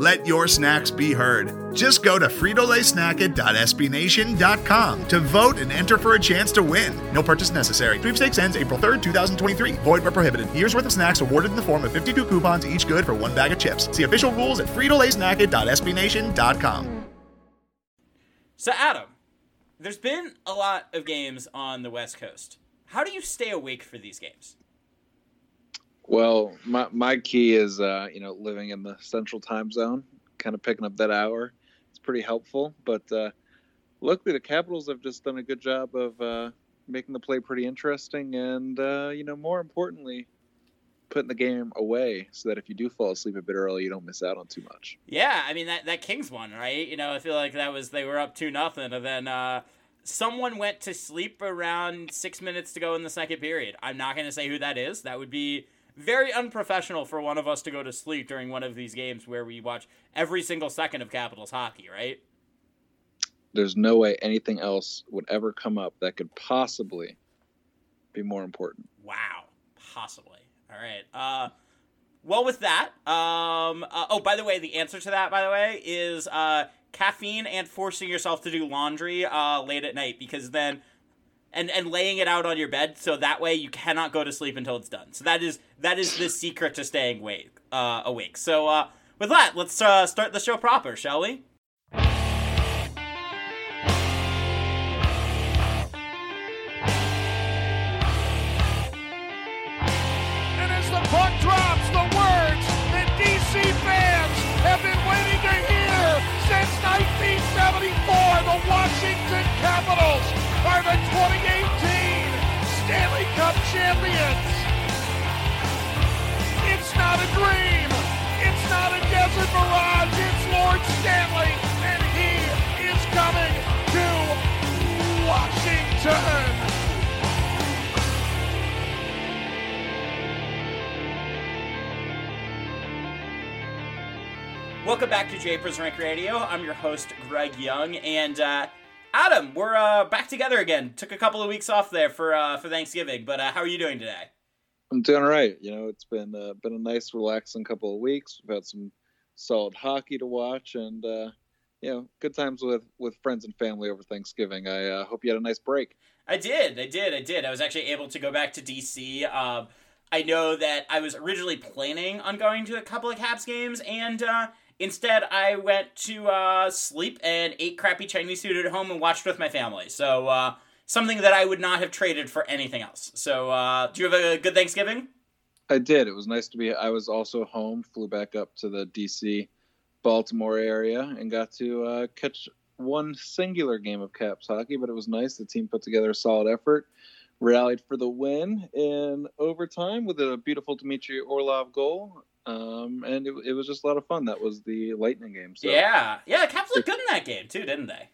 Let your snacks be heard. Just go to fritolaysnacket.sbnation.com to vote and enter for a chance to win. No purchase necessary. Sweepstakes ends April 3rd, 2023. Void where prohibited. Year's worth of snacks awarded in the form of 52 coupons, each good for one bag of chips. See official rules at fritolaysnacket.sbnation.com. So, Adam, there's been a lot of games on the West Coast. How do you stay awake for these games? Well, my my key is uh, you know living in the central time zone, kind of picking up that hour. It's pretty helpful. But uh, luckily, the Capitals have just done a good job of uh, making the play pretty interesting, and uh, you know more importantly, putting the game away so that if you do fall asleep a bit early, you don't miss out on too much. Yeah, I mean that that Kings one, right? You know, I feel like that was they were up two nothing, and then uh, someone went to sleep around six minutes to go in the second period. I'm not going to say who that is. That would be very unprofessional for one of us to go to sleep during one of these games where we watch every single second of Capitals hockey, right? There's no way anything else would ever come up that could possibly be more important. Wow, possibly. All right. Uh, well, with that, um, uh, oh, by the way, the answer to that, by the way, is uh, caffeine and forcing yourself to do laundry uh, late at night because then and and laying it out on your bed so that way you cannot go to sleep until it's done. So that is that is the secret to staying awake. Uh, awake. So uh, with that, let's uh, start the show proper, shall we? And as the puck drops, the words that DC fans have been waiting to hear since 1974, the Washington Capitals the 2018 Stanley Cup champions. It's not a dream. It's not a desert mirage. It's Lord Stanley, and he is coming to Washington. Welcome back to Japers Rink Radio. I'm your host Greg Young, and uh, Adam, we're uh, back together again. Took a couple of weeks off there for uh, for Thanksgiving, but uh, how are you doing today? I'm doing all right. You know, it's been uh, been a nice, relaxing couple of weeks. We've had some solid hockey to watch, and uh, you know, good times with with friends and family over Thanksgiving. I uh, hope you had a nice break. I did, I did, I did. I was actually able to go back to DC. Um, I know that I was originally planning on going to a couple of Caps games, and uh, instead I went to uh, sleep and ate crappy Chinese food at home and watched with my family. So uh, something that I would not have traded for anything else. So uh, do you have a good Thanksgiving? I did. It was nice to be. I was also home. Flew back up to the DC, Baltimore area, and got to uh, catch one singular game of Caps hockey. But it was nice. The team put together a solid effort, rallied for the win in overtime with a beautiful Dmitry Orlov goal. Um, and it, it was just a lot of fun. That was the Lightning game. So. Yeah, yeah. The Caps looked good in that game too, didn't they?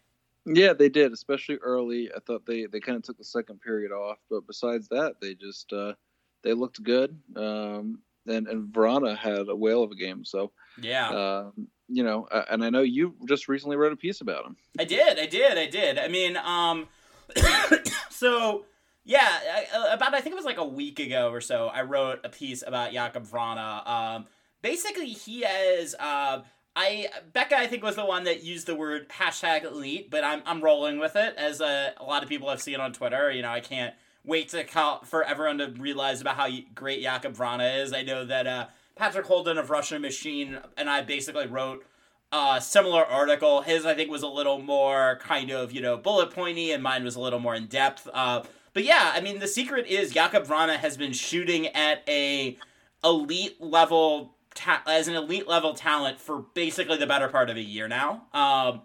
Yeah, they did, especially early. I thought they, they kind of took the second period off, but besides that, they just uh, they looked good. Um, and and Vrana had a whale of a game. So Yeah. uh, you know, uh, and I know you just recently wrote a piece about him. I did, I did, I did. I mean, um, so yeah, I- about I think it was like a week ago or so, I wrote a piece about Jakob Vrana. Um, basically, he is. Uh, I Becca, I think, was the one that used the word hashtag elite, but I'm I'm rolling with it as a, a lot of people have seen on Twitter. You know, I can't wait to call, for everyone to realize about how great Jakob Vrana is. I know that uh, Patrick Holden of Russian Machine and I basically wrote a similar article. His, I think, was a little more kind of, you know, bullet pointy, and mine was a little more in depth. Uh, but yeah, I mean, the secret is Jakob Vrana has been shooting at a elite level ta- as an elite level talent for basically the better part of a year now. Um,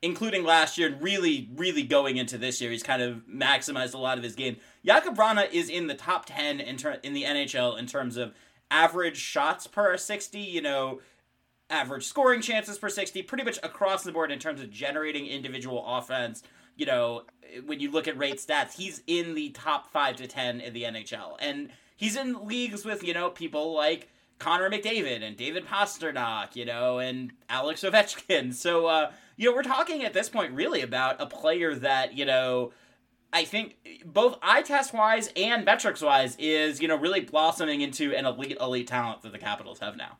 including last year and really, really going into this year, he's kind of maximized a lot of his game. Jakob Vrana is in the top 10 in, ter- in the NHL in terms of average shots per 60, you know, average scoring chances per 60, pretty much across the board in terms of generating individual offense. You know, when you look at rate stats, he's in the top 5 to 10 in the NHL. And he's in leagues with, you know, people like Connor McDavid and David Pastrnak, you know, and Alex Ovechkin. So, uh, you know, we're talking at this point really about a player that, you know, I think both eye test wise and metrics wise is, you know, really blossoming into an elite, elite talent that the Capitals have now.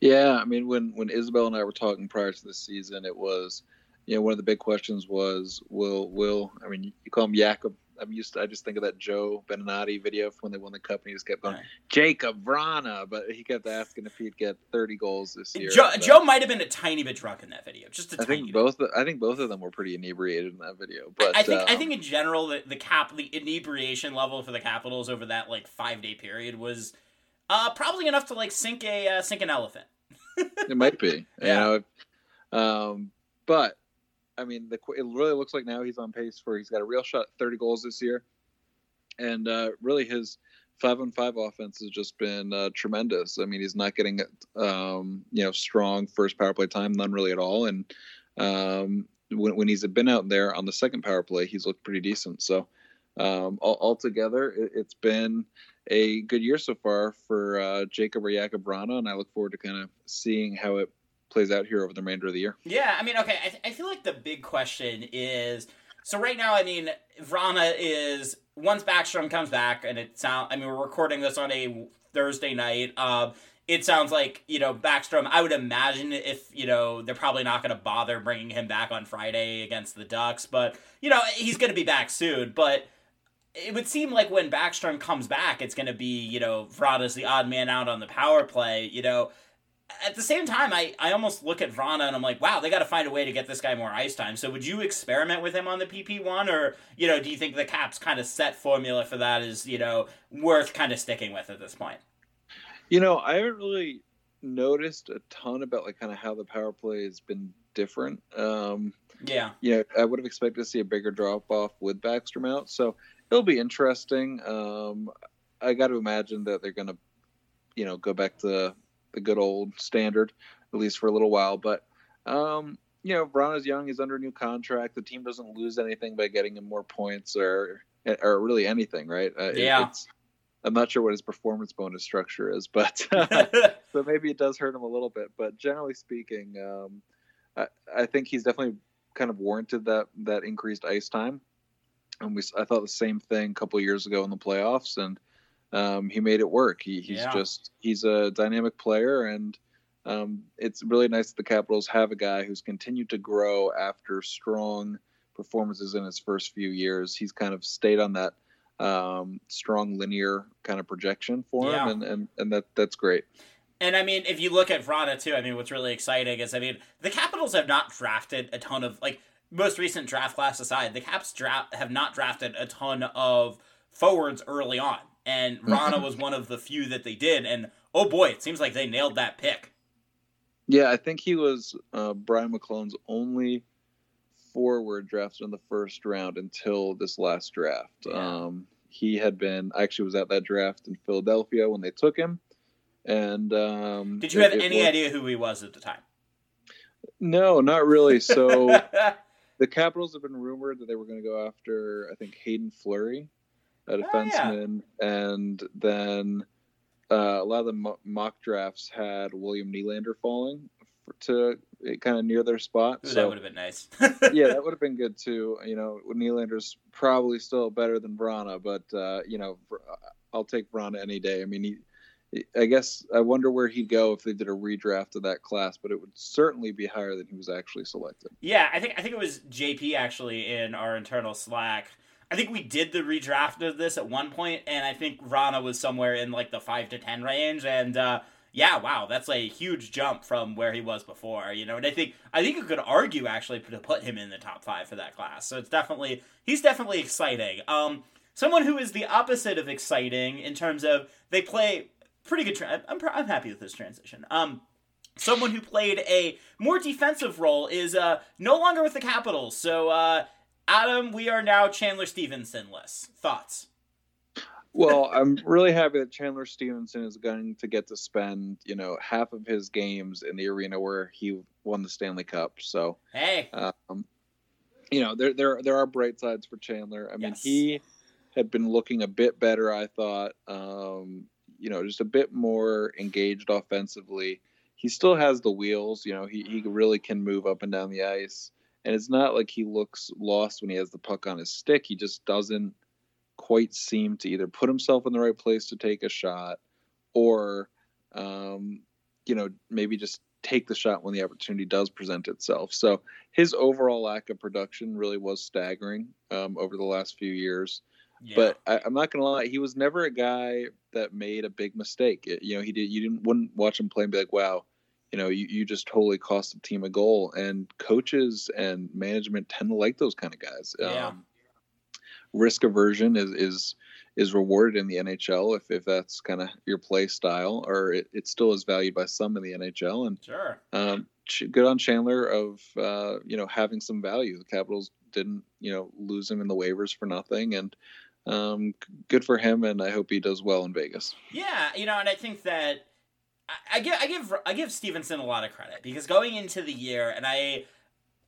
Yeah, I mean, when when Isabel and I were talking prior to the season, it was, you know, one of the big questions was, will will I mean, you call him Jakob. I'm used to. I just think of that Joe Beninati video when they won the cup, and he just kept going, right. Jakub Vrana, but he kept asking if he'd get 30 goals this year. Joe, Joe might have been a tiny bit drunk in that video, just a I think both. I think both of them were pretty inebriated in that video. But I, I think um, I think in general the the cap the inebriation level for the Capitals over that like five day period was uh, probably enough to like sink a uh, sink an elephant. it might be. yeah. You know, um, but I mean, the, it really looks like now he's on pace for he's got a real shot at 30 goals this year, and uh, really his five on five offense has just been uh, tremendous. I mean, he's not getting um, you know strong first power play time, none really at all, and um, when when he's been out there on the second power play, he's looked pretty decent. So um, all, altogether, it, has been a good year so far for uh, Jakub or Vrana, and I look forward to kind of seeing how it plays out here over the remainder of the year. Yeah, I mean, okay, I, th- I feel like the big question is so right now. I mean, Vrana is once Backstrom comes back, and it sounds. I mean, we're recording this on a Thursday night. Uh, it sounds like you know Backstrom. I would imagine if you know they're probably not going to bother bringing him back on Friday against the Ducks, but you know he's going to be back soon. But it would seem like when Backstrom comes back, it's going to be, you know, Vrana's the odd man out on the power play. You know, at the same time, I, I almost look at Vrana and I'm like, wow, they got to find a way to get this guy more ice time. So would you experiment with him on the PP1? Or, you know, do you think the Caps kind of set formula for that is, you know, worth kind of sticking with at this point? You know, I haven't really noticed a ton about like kind of how the power play has been different. Um, yeah. Yeah, I would have expected to see a bigger drop off with Backstrom out. So it'll be interesting. Um, I got to imagine that they're going to, you know, go back to the good old standard, at least for a little while. But, um, you know, Vrana's young. He's under a new contract. The team doesn't lose anything by getting him more points or, or really anything, right? Uh, yeah. It, I'm not sure what his performance bonus structure is, but so maybe it does hurt him a little bit. But generally speaking, um, I, I think he's definitely kind of warranted that that increased ice time and we I thought the same thing a couple years ago in the playoffs, and um, he made it work. He, he's yeah. just he's a dynamic player, and um, it's really nice that the Capitals have a guy who's continued to grow after strong performances in his first few years. He's kind of stayed on that um, strong linear kind of projection for yeah. him, and, and and that that's great. And I mean, if you look at Vrana too, I mean, what's really exciting is, I mean, the Capitals have not drafted a ton of like most recent draft class aside, the Caps draft have not drafted a ton of forwards early on, and Vrana was one of the few that they did. And oh boy, it seems like they nailed that pick. Yeah, I think he was uh, Brian MacLellan's only forward drafted in the first round until this last draft. Yeah. Um, he had been I actually was at that draft in Philadelphia when they took him. And um, did you have any it idea who he was at the time? No, not really. So the Capitals have been rumored that they were going to go after, I think, Hayden Fleury, a defenseman, oh, yeah. and then uh, a lot of the mock drafts had William Nylander falling for, to eh, kind of near their spot. Ooh, so, that would have been nice. yeah, that would have been good too. You know, Nylander's probably still better than Vrana, but uh, you know, I'll take Vrana any day. I mean, he I guess I wonder where he'd go if they did a redraft of that class, but it would certainly be higher than he was actually selected. Yeah, I think I think it was JP actually in our internal Slack. I think we did the redraft of this at one point, and I think Vrana was somewhere in like the five to ten range, and uh, yeah, wow, that's a huge jump from where he was before, you know. And I think I think you could argue actually to put him in the top five for that class. So it's definitely he's definitely exciting. Um, someone who is the opposite of exciting in terms of they play pretty good. Tra- I'm I'm happy with this transition. Um, someone who played a more defensive role is uh no longer with the Capitals. So uh, Adam, we are now Chandler Stephensonless. Thoughts? well, I'm really happy that Chandler Stephenson is going to get to spend, you know, half of his games in the arena where he won the Stanley Cup. So, hey, um, you know, there there there are bright sides for Chandler. I mean, Yes. he had been looking a bit better, I thought. Um, you know, just a bit more engaged offensively. He still has the wheels. You know, he he really can move up and down the ice, and it's not like he looks lost when he has the puck on his stick. He just doesn't quite seem to either put himself in the right place to take a shot, or um, you know, maybe just take the shot when the opportunity does present itself. So his overall lack of production really was staggering um, over the last few years. yeah. But I, I'm not gonna lie, he was never a guy that made a big mistake. It- you know, he did. You didn't wouldn't watch him play and be like, wow, you know, you, you just totally cost the team a goal. And coaches and management tend to like those kind of guys. Yeah. Um, risk aversion is is is rewarded in the NHL if, if that's kind of your play style, or it, it still is valued by some in the NHL. And sure. um, good on Chandler of uh, you know having some value. The Capitals didn't you know lose him in the waivers for nothing, and um, good for him. And I hope he does well in Vegas. Yeah, you know, and I think that I, I give I give I give Stephenson a lot of credit because going into the year, and I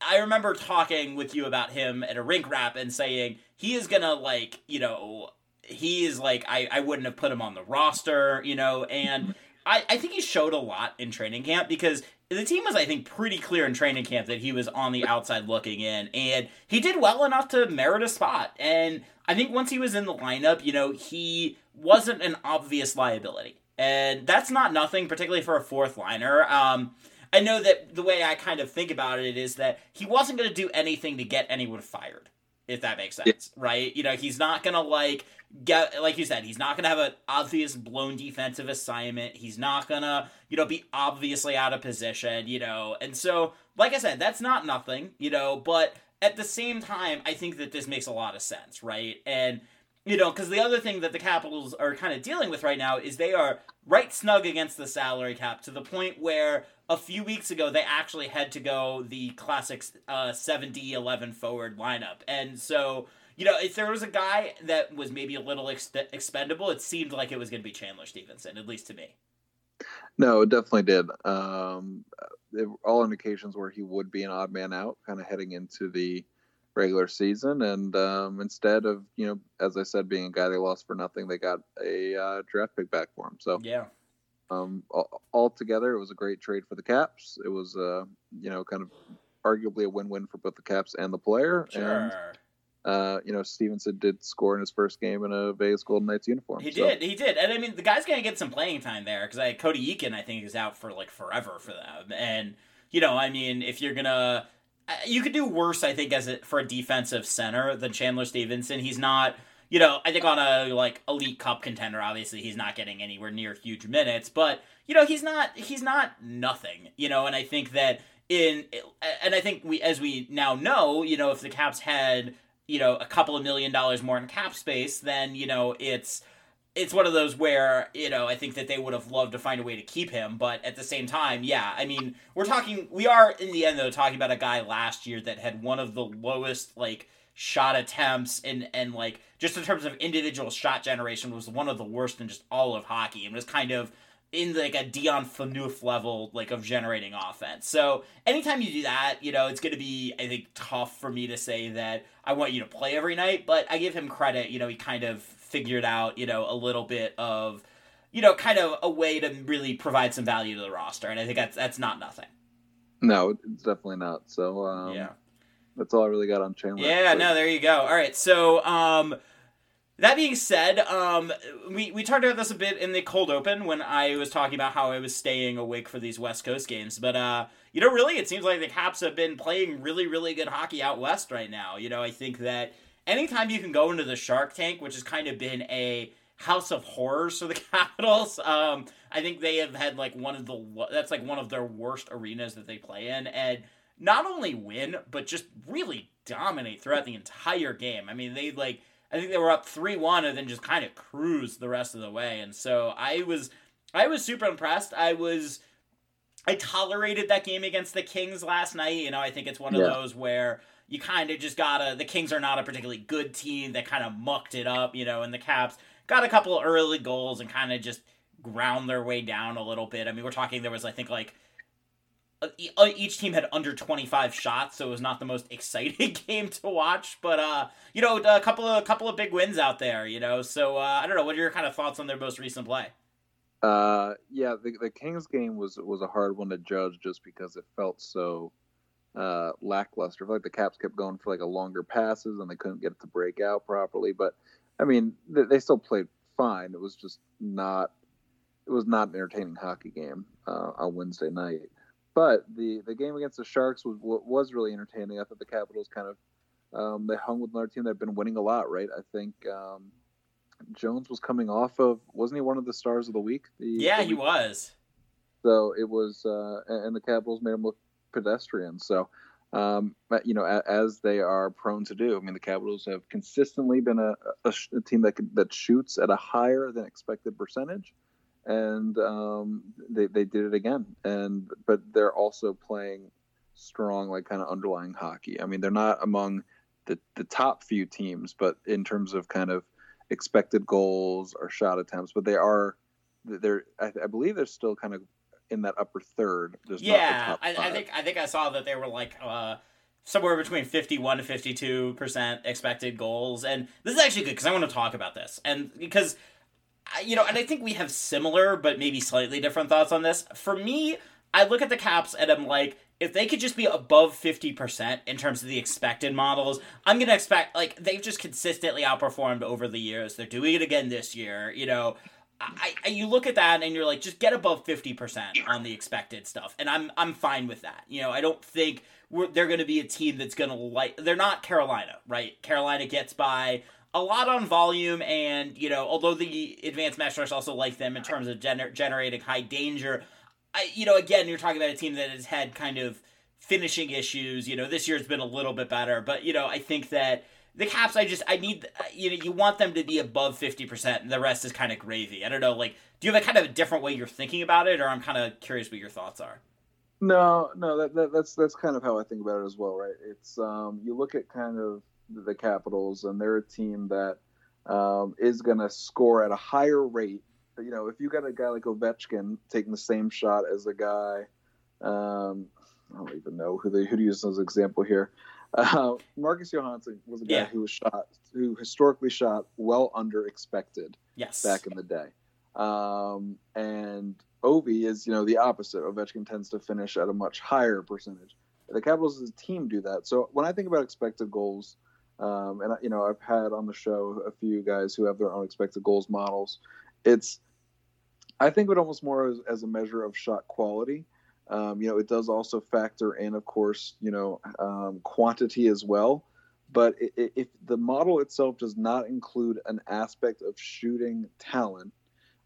I remember talking with you about him at a rink wrap and saying he is gonna like you know he is like I I wouldn't have put him on the roster, you know, and I I think he showed a lot in training camp because. The team was, I think, pretty clear in training camp that he was on the outside looking in, and he did well enough to merit a spot. And I think once he was in the lineup, you know, he wasn't an obvious liability. And that's not nothing, particularly for a fourth liner. Um, I know that the way I kind of think about it is that he wasn't going to do anything to get anyone fired, if that makes sense, right? You know, he's not going to like get, like you said, he's not going to have an obvious blown defensive assignment. He's not going to, you know, be obviously out of position, you know. And so, like I said, that's not nothing, you know, but at the same time, I think that this makes a lot of sense, right? And you know, because the other thing that the Capitals are kind of dealing with right now is they are right snug against the salary cap to the point where a few weeks ago they actually had to go the classic uh, 7D 11 forward lineup. And so, you know, if there was a guy that was maybe a little ex- expendable, it seemed like it was going to be Chandler Stephenson, at least to me. No, it definitely did. Um, all indications were he would be an odd man out, kind of heading into the regular season, and um, instead of you know, as I said, being a guy they lost for nothing, they got a uh, draft pick back for him. So Yeah. um, all, altogether, it was a great trade for the Caps. It was, uh, you know, kind of arguably a win-win for both the Caps and the player. And Sure. uh, you know, Stephenson did score in his first game in a Vegas Golden Knights uniform. He So, did, he did, and I mean the guy's gonna get some playing time there because I Cody Eakin I think is out for like forever for them, and you know I mean if you're gonna you could do worse I think as a, for a defensive center than Chandler Stephenson. He's not you know I think on a like elite cup contender obviously he's not getting anywhere near huge minutes, but you know he's not he's not nothing you know, and I think that in and I think we as we now know you know if the Caps had you know a couple of million dollars more in cap space then you know it's it's one of those where you know I think that they would have loved to find a way to keep him, but at the same time, yeah, I mean we're talking we are in the end though talking about a guy last year that had one of the lowest like shot attempts and and like just in terms of individual shot generation was one of the worst in just all of hockey and was kind of in like a Dion Phaneuf level like of generating offense. So anytime you do that, you know, it's going to be I think tough for me to say that I want you to play every night, but I give him credit, you know, he kind of figured out, you know, a little bit of you know, kind of a way to really provide some value to the roster and I think that's that's not nothing. No, it's definitely not. So um, yeah. that's all I really got on Chandler. Yeah, But- no, there you go. All right, so um, that being said, um, we we talked about this a bit in the cold open when I was talking about how I was staying awake for these West Coast games, but uh, you know, really, it seems like the Caps have been playing really, really good hockey out west right now. You know, I think that anytime you can go into the Shark Tank, which has kind of been a house of horrors for the Capitals. Um, I think they have had like one of the that's like one of their worst arenas that they play in, and not only win but just really dominate throughout the entire game. I mean, they like I think they were up three one and then just kind of cruised the rest of the way, and so I was I was super impressed. I was. I tolerated that game against the Kings last night. You know, I think it's one of Yeah. those where you kind of just gotta. The Kings are not a particularly good team. They kind of mucked it up, you know, and the Caps got a couple early goals and kind of just ground their way down a little bit. I mean, we're talking there was I think like uh, each team had under 25 shots, so it was not the most exciting game to watch. But uh, you know, a couple of a couple of big wins out there. You know, so uh, I don't know. What are your kind of thoughts on their most recent play? Uh, yeah, the, the Kings game was was a hard one to judge just because it felt so uh, lackluster. I feel like the Caps kept going for like a longer passes and they couldn't get it to break out properly. But I mean, they, they still played fine. It was just not. It was not an entertaining hockey game uh, on Wednesday night. But the the game against the Sharks was was really entertaining. I thought the Capitals kind of um, they hung with another team that had been winning a lot, right? I think um, Jones was coming off of wasn't he one of the stars of the week? The, yeah, the he was. So it was, uh, and the Capitals made him look pedestrian. So, um, you know, as they are prone to do. I mean, the Capitals have consistently been a, a, a team that that shoots at a higher than expected percentage and um, they they did it again. And but they're also playing strong, like kind of underlying hockey. I mean, they're not among the the top few teams, but in terms of kind of expected goals or shot attempts, but they are they're I, I believe they're still kind of in that upper third. Just yeah, I, I, think I think I saw that they were like. Uh somewhere between 51 to 52 percent expected goals and this is actually good because i want to talk about this and because you know, and I think we have similar but maybe slightly different thoughts on this. For me, I look at the Caps and I'm like, if they could just be above 50% in terms of the expected models, I'm going to expect, like, they've just consistently outperformed over the years. They're doing it again this year. You know, I, I, you look at that and you're like, just get above 50% on the expected stuff. And I'm, I'm fine with that. You know, I don't think they're going to be a team that's going to like, they're not Carolina, right? Carolina gets by a lot on volume, and you know, although the advanced match rush also like them in terms of gener- generating high danger, I, you know, again, you're talking about a team that has had kind of finishing issues. You know, this year's been a little bit better, but you know, I think that the Caps, I just, I need, you know, you want them to be above fifty percent, and the rest is kind of gravy. I don't know, like, do you have a kind of a different way you're thinking about it, or I'm kind of curious what your thoughts are. No, no, that, that, that's that's kind of how I think about it as well, right? It's um, you look at kind of the Capitals, and they're a team that um, is going to score at a higher rate. You know, if you got a guy like Ovechkin taking the same shot as a guy, um, I don't even know who they who to use as an example here. Uh, Marcus Johansson was a guy yeah. who was shot, who historically shot well under expected. Yes. Back in the day, um, and Ovi is you know the opposite. Ovechkin tends to finish at a much higher percentage. The Capitals as a team do that. So when I think about expected goals, um, and you know, I've had on the show a few guys who have their own expected goals models. It's, I think, it almost more as, as a measure of shot quality. Um, you know, it does also factor in, of course, you know, um, quantity as well. But if the model itself does not include an aspect of shooting talent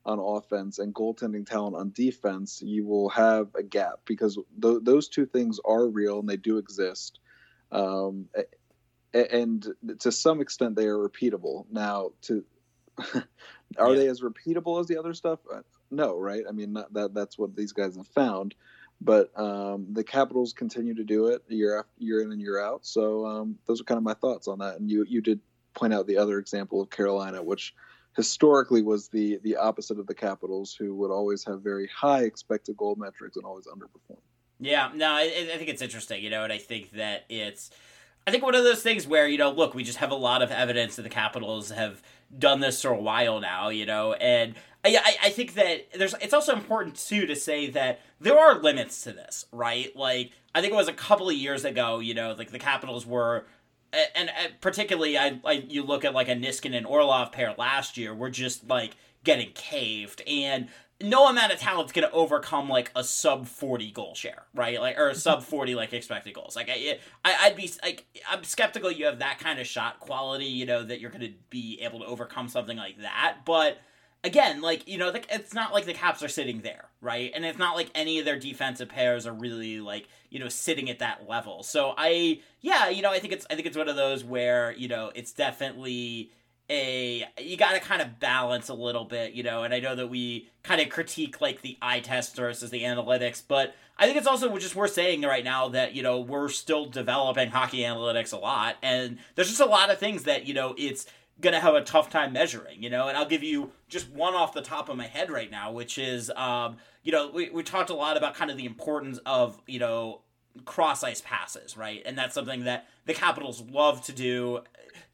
on offense and goaltending talent on defense, you will have a gap because th- those two things are real and they do exist. Um, and to some extent they are repeatable. Now, to are yeah. they as repeatable as the other stuff? Uh, no, right? I mean, not, that that's what these guys have found. But um, the Capitals continue to do it year after year in and year out. So um, those are kind of my thoughts on that. And you you did point out the other example of Carolina, which historically was the the opposite of the Capitals, who would always have very high expected goal metrics and always underperform. Yeah, no, I, I think it's interesting, you know, and I think that it's I think one of those things where, you know, look, we just have a lot of evidence that the Capitals have done this for a while now, you know, and I, I think that there's it's also important too to say that there are limits to this, right? Like I think it was a couple of years ago, you know, like the Capitals were and, and particularly I, I you look at like a Niskanen and Orlov pair last year, were just like getting caved and no amount of talent's going to overcome like a sub 40 goal share, right? Like or a sub. 40 like expected goals. Like I, I would be like I'm skeptical you have that kind of shot quality, you know, that you're going to be able to overcome something like that. But again, like, you know, the, it's not like the Caps are sitting there, right? And it's not like any of their defensive pairs are really like, you know, sitting at that level. So I yeah, you know, I think it's I think it's one of those where, you know, it's definitely a you got to kind of balance a little bit, you know. And I know that we kind of critique like the eye test versus the analytics, but I think it's also just worth saying right now that you know we're still developing hockey analytics a lot, and there's just a lot of things that you know it's gonna have a tough time measuring, you know. And I'll give you just one off the top of my head right now, which is, um, you know, we we talked a lot about kind of the importance of you know cross ice passes, right? And that's something that the Capitals love to do,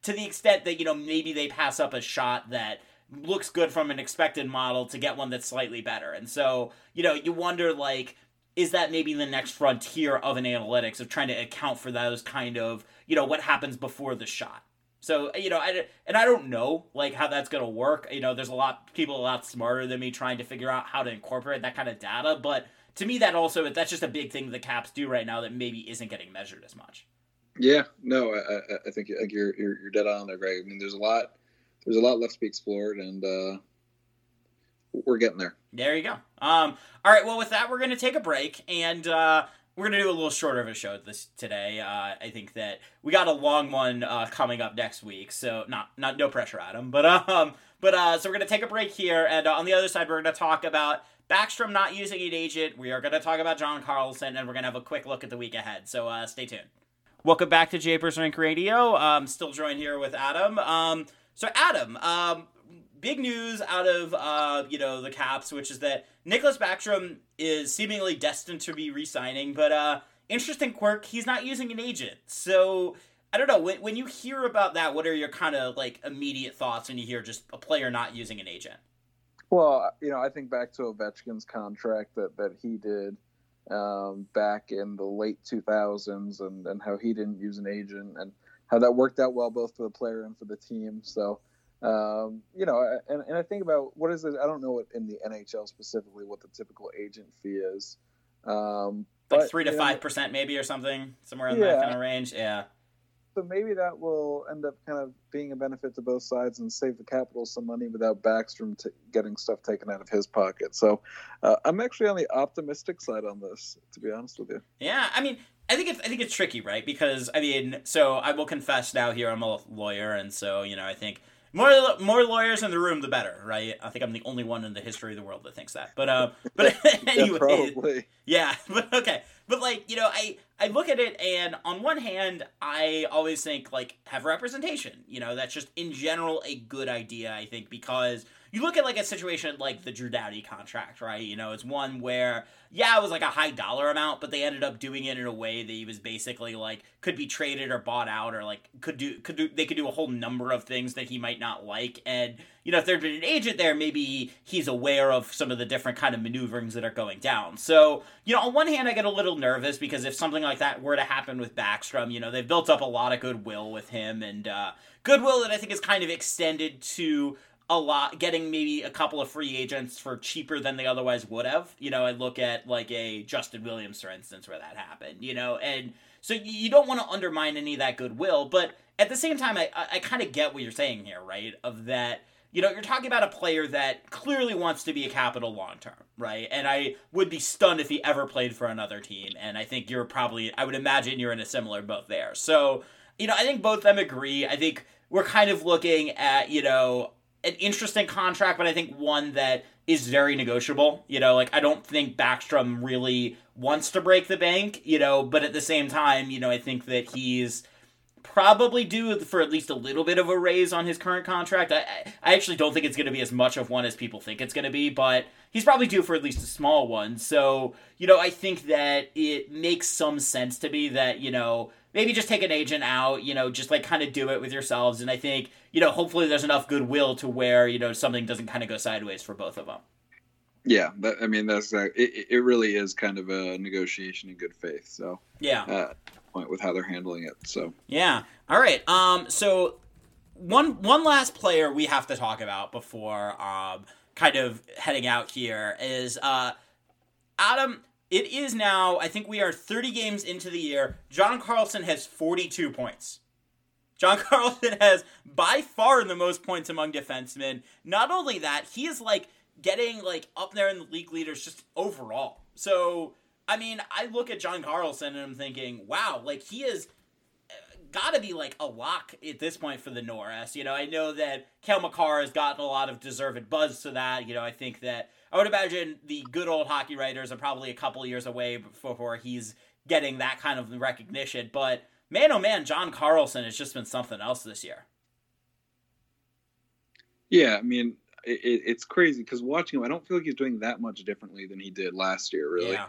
to the extent that you know maybe they pass up a shot that looks good from an expected model to get one that's slightly better. And so, you know, you wonder like is that maybe the next frontier of an analytics of trying to account for those kind of, you know, what happens before the shot. So, you know, I, and I don't know like how that's going to work. You know, there's a lot people a lot smarter than me trying to figure out how to incorporate that kind of data, but to me that also that's just a big thing the caps do right now that maybe isn't getting measured as much. Yeah, no, I, I think you're, you're you're dead on there, Greg. I mean, there's a lot there's a lot left to be explored, and uh, we're getting there. There you go. Um, all right. Well, with that, we're going to take a break, and uh, we're going to do a little shorter of a show this today. Uh, I think that we got a long one uh, coming up next week, so not not no pressure, Adam. But um, but uh, so we're going to take a break here, and uh, on the other side, we're going to talk about Backstrom not using an agent. We are going to talk about John Carlson, and we're going to have a quick look at the week ahead. So uh, stay tuned. Welcome back to Japers Rink Radio. I'm still joined here with Adam. Um, so Adam, um, big news out of uh, you know the Caps, which is that Nicklas Backstrom is seemingly destined to be re-signing, but uh, interesting quirk, he's not using an agent. So I don't know when when you hear about that, what are your kind of like immediate thoughts when you hear just a player not using an agent? Well, you know, I think back to Ovechkin's contract that that he did um, back in the late 2000s, and and how he didn't use an agent and how that worked out well both for the player and for the team. So, um, you know, and, and I think about what is it? I don't know what in the NHL specifically what the typical agent fee is. Um, like but, three to five percent, maybe, or something, somewhere in yeah. that kind of range. Yeah. So maybe that will end up kind of being a benefit to both sides and save the capital some money without Backstrom t- getting stuff taken out of his pocket. So uh, I'm actually on the optimistic side on this, to be honest with you. Yeah, I mean, I think it's I think it's tricky, right? Because I mean, so I will confess now here I'm a lawyer, and so you know I think more more lawyers in the room, the better, right? I think I'm the only one in the history of the world that thinks that. But uh, but anyway, yeah, yeah, but okay, but like you know, I I look at it, and on one hand, I always think like have representation. You know, that's just in general a good idea. I think because you look at like a situation like the Drew Doughty contract, right? You know, it's one where yeah, it was like a high dollar amount, but they ended up doing it in a way that he was basically like could be traded or bought out or like could do could do they could do a whole number of things that he might not like. And you know, if there'd been an agent there, maybe he's aware of some of the different kind of maneuverings that are going down. So, you know, on one hand I get a little nervous because if something like that were to happen with Backstrom, you know, they've built up a lot of goodwill with him and uh goodwill that I think is kind of extended to a lot, getting maybe a couple of free agents for cheaper than they otherwise would have. You know, I look at like a Justin Williams, for instance, where that happened. You know, and so you don't want to undermine any of that goodwill, but at the same time, I I kind of get what you're saying here, right? Of that. You know, you're talking about a player that clearly wants to be a capital long term, right? And I would be stunned if he ever played for another team. And I think you're probably, I would imagine you're in a similar boat there. So, you know, I think both them agree. I think we're kind of looking at, you know, an interesting contract, but I think one that is very negotiable. You know, like I don't think Backstrom really wants to break the bank, you know, but at the same time, you know, I think that he's probably due for at least a little bit of a raise on his current contract. I, I actually don't think it's going to be as much of one as people think it's going to be, but he's probably due for at least a small one. So, you know, I think that it makes some sense to me that, you know, maybe just take an agent out, you know, just like kind of do it with yourselves. And I think, you know, hopefully there's enough goodwill to where, you know, something doesn't kind of go sideways for both of them. Yeah, that, I mean that's uh, it. It really is kind of a negotiation in good faith. So yeah, uh, point with how they're handling it. So yeah, all right. Um, so one one last player we have to talk about before um kind of heading out here is uh Adam it is now, I think we are 30 games into the year. John Carlson has 42 points. John Carlson has by far the most points among defensemen. Not only that, he is like getting like up there in the league leaders just overall. So, I mean, I look at John Carlson and I'm thinking, wow, like he is uh, got to be like a lock at this point for the Norris. You know, I know that Cale Makar has gotten a lot of deserved buzz to that. You know, I think that I would imagine the good old hockey writers are probably a couple years away before he's getting that kind of recognition. But man, oh man, John Carlson has just been something else this year. Yeah, I mean, it, it's crazy because watching him, I don't feel like he's doing that much differently than he did last year, really. Yeah.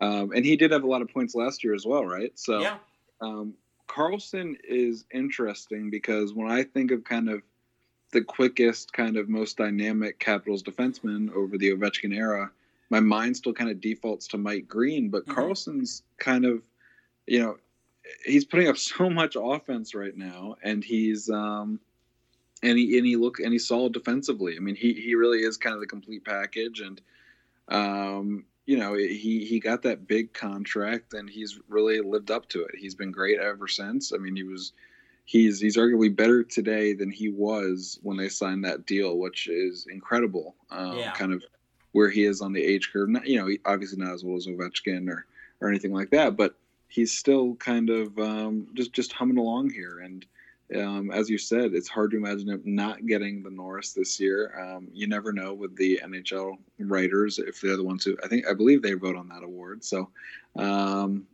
Um, and he did have a lot of points last year as well, right? So, Yeah. um, Carlson is interesting because when I think of kind of the quickest, kind of most dynamic Capitals defenseman over the Ovechkin era, my mind still kind of defaults to Mike Green. But Mhm. Carlson's kind of, you know, he's putting up so much offense right now, and he's um, and he and he look and he's solid defensively. I mean, he he really is kind of the complete package, and um, you know, he he got that big contract, and he's really lived up to it. He's been great ever since. I mean, he was he's he's arguably better today than he was when they signed that deal, which is incredible. Um, Yeah. Kind of where he is on the age curve. Not, you know, he- obviously not as old as Ovechkin or or anything like that, but he's still kind of um, just just humming along here. And um, as you said, it's hard to imagine him not getting the Norris this year. Um, you never know with the NHL writers if they're the ones who I think I believe they vote on that award. So. Um,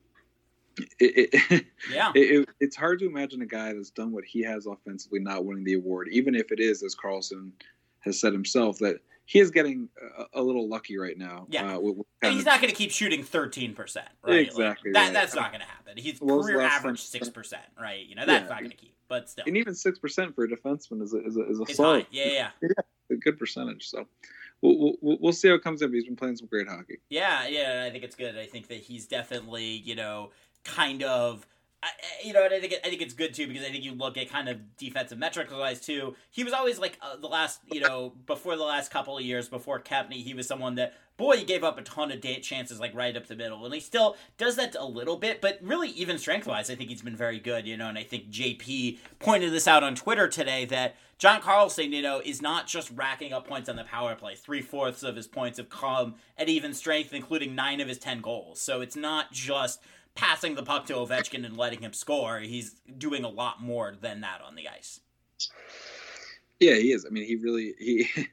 it, it, Yeah. it, it, it's hard to imagine a guy that's done what he has offensively not winning the award, even if it is, as Carlson has said himself, that he is getting a, a little lucky right now. Yeah. Uh, with, with And he's of- not going to keep shooting 13%, right? Like, Exactly, that, right. That's not going to happen. He's What was the career average 6%, right? You know, that's Yeah. not going to keep, but still. and even six percent for a defenseman is a, is a, is a It's solid, fine. Yeah, yeah. a good percentage. So we'll, we'll we'll see how it comes in. But he's been playing some great hockey. Yeah, yeah, I think it's good. I think that he's definitely, you know, kind of, I, you know, and I think it, I think it's good too because I think you look at kind of defensive metrics wise too. He was always like uh, the last, you know, before the last couple of years before Kempny, he was someone that boy he gave up a ton of date chances like right up the middle, and he still does that a little bit. But really, even strength wise, I think he's been very good. You know, and I think JP pointed this out on Twitter today that. John Carlson, you know, is not just racking up points on the power play. Three fourths of his points have come at even strength, including nine of his ten goals. So it's not just passing the puck to Ovechkin and letting him score. He's doing a lot more than that on the ice. Yeah, he is. I mean, he really he.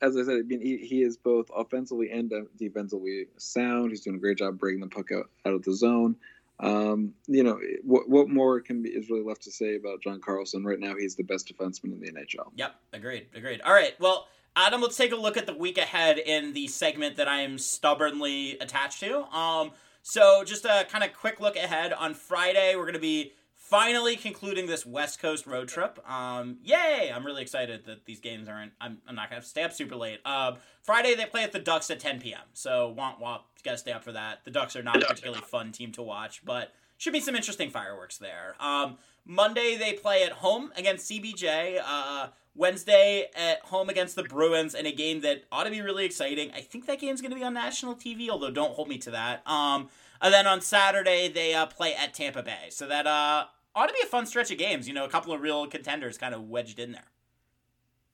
As I said, I mean, he, he is both offensively and defensively sound. He's doing a great job breaking the puck out, out of the zone. Um, you know, what what more can be is really left to say about John Carlson? Right now, he's the best defenseman in the NHL. Yep, agreed, agreed. All right, well, Adam, let's take a look at the week ahead in the segment that I am stubbornly attached to. Um, so just a kind of quick look ahead on Friday, we're going to be finally concluding this West Coast road trip. Um, yay! I'm really excited that these games aren't. I'm, I'm not gonna stay up super late. Um, Friday they play at the Ducks at 10 p.m. So womp womp, you gotta stay up for that. The Ducks are not a particularly fun team to watch, but should be some interesting fireworks there. Um, Monday they play at home against CBJ. Uh, Wednesday at home against the Bruins in a game that ought to be really exciting. I think that game's going to be on national TV, although don't hold me to that. Um, and then on Saturday they uh, play at Tampa Bay, so that uh, ought to be a fun stretch of games. You know, a couple of real contenders kind of wedged in there.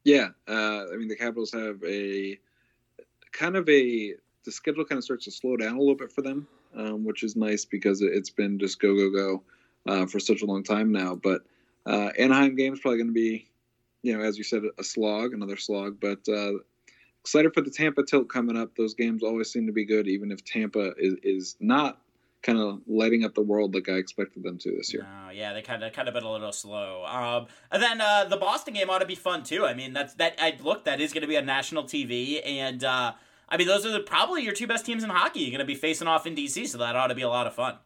Yeah, uh, I mean the Capitals have a kind of a the schedule kind of starts to slow down a little bit for them, um, which is nice because it- it's been just go go go uh, for such a long time now. But uh, Anaheim game's probably going to be, you know, as you said, a slog, another slog. But uh, excited for the Tampa tilt coming up. Those games always seem to be good, even if Tampa is is not kind of lighting up the world like I expected them to this year. No, yeah, they kind of kind of been a little slow. Um, and then uh, the Boston game ought to be fun too. I mean, that's that. I look, that is going to be on national TV, and uh, I mean, those are the, probably your two best teams in hockey. You're going to be facing off in DC, so that ought to be a lot of fun.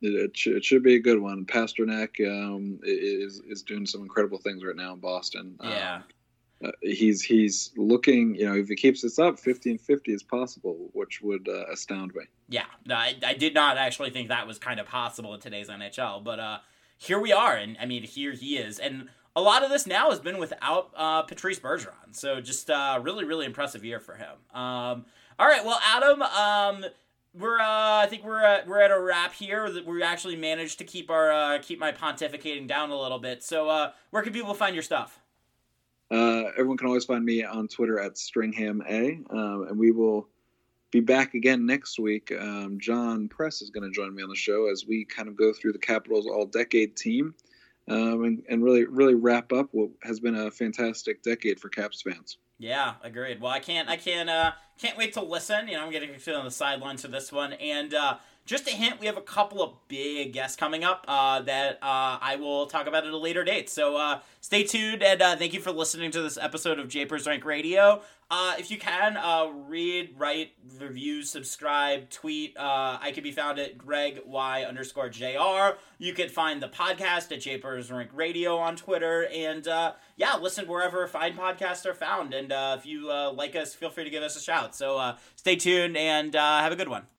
It, it, should, it should be a good one. Pastrnak um, is is doing some incredible things right now in Boston. Um, Yeah. uh, he's he's looking. You know, if he keeps this up, fifty and fifty is possible, which would uh, astound me. Yeah, no, I, I did not actually think that was kind of possible in today's NHL, but uh, here we are, and I mean, here he is, and a lot of this now has been without uh, Patrice Bergeron, so just uh, really, really impressive year for him. Um, all right, well, Adam, um, we're uh, I think we're at, we're at a wrap here. We actually managed to keep our uh, keep my pontificating down a little bit. So, uh, where can people find your stuff? Uh, everyone can always find me on Twitter at Stringham A, um, and we will be back again next week. Um, John Press is going to join me on the show as we kind of go through the Capitals All Decade team um, and, and really really wrap up what has been a fantastic decade for Caps fans. Yeah, agreed. Well, I can't, I can't, uh, can't wait to listen. You know, I'm getting on the sidelines for this one, and uh, just a hint, we have a couple of big guests coming up uh, that uh, I will talk about at a later date. So uh, stay tuned, and uh, thank you for listening to this episode of Japers Rink Radio. Uh, if you can, uh, read, write, review, subscribe, tweet. I can be found at Greg Y underscore JR. You can find the podcast at Japers Rink Radio on Twitter. And yeah, listen wherever fine podcasts are found. And if you like us, feel free to give us a shout. So stay tuned and have a good one.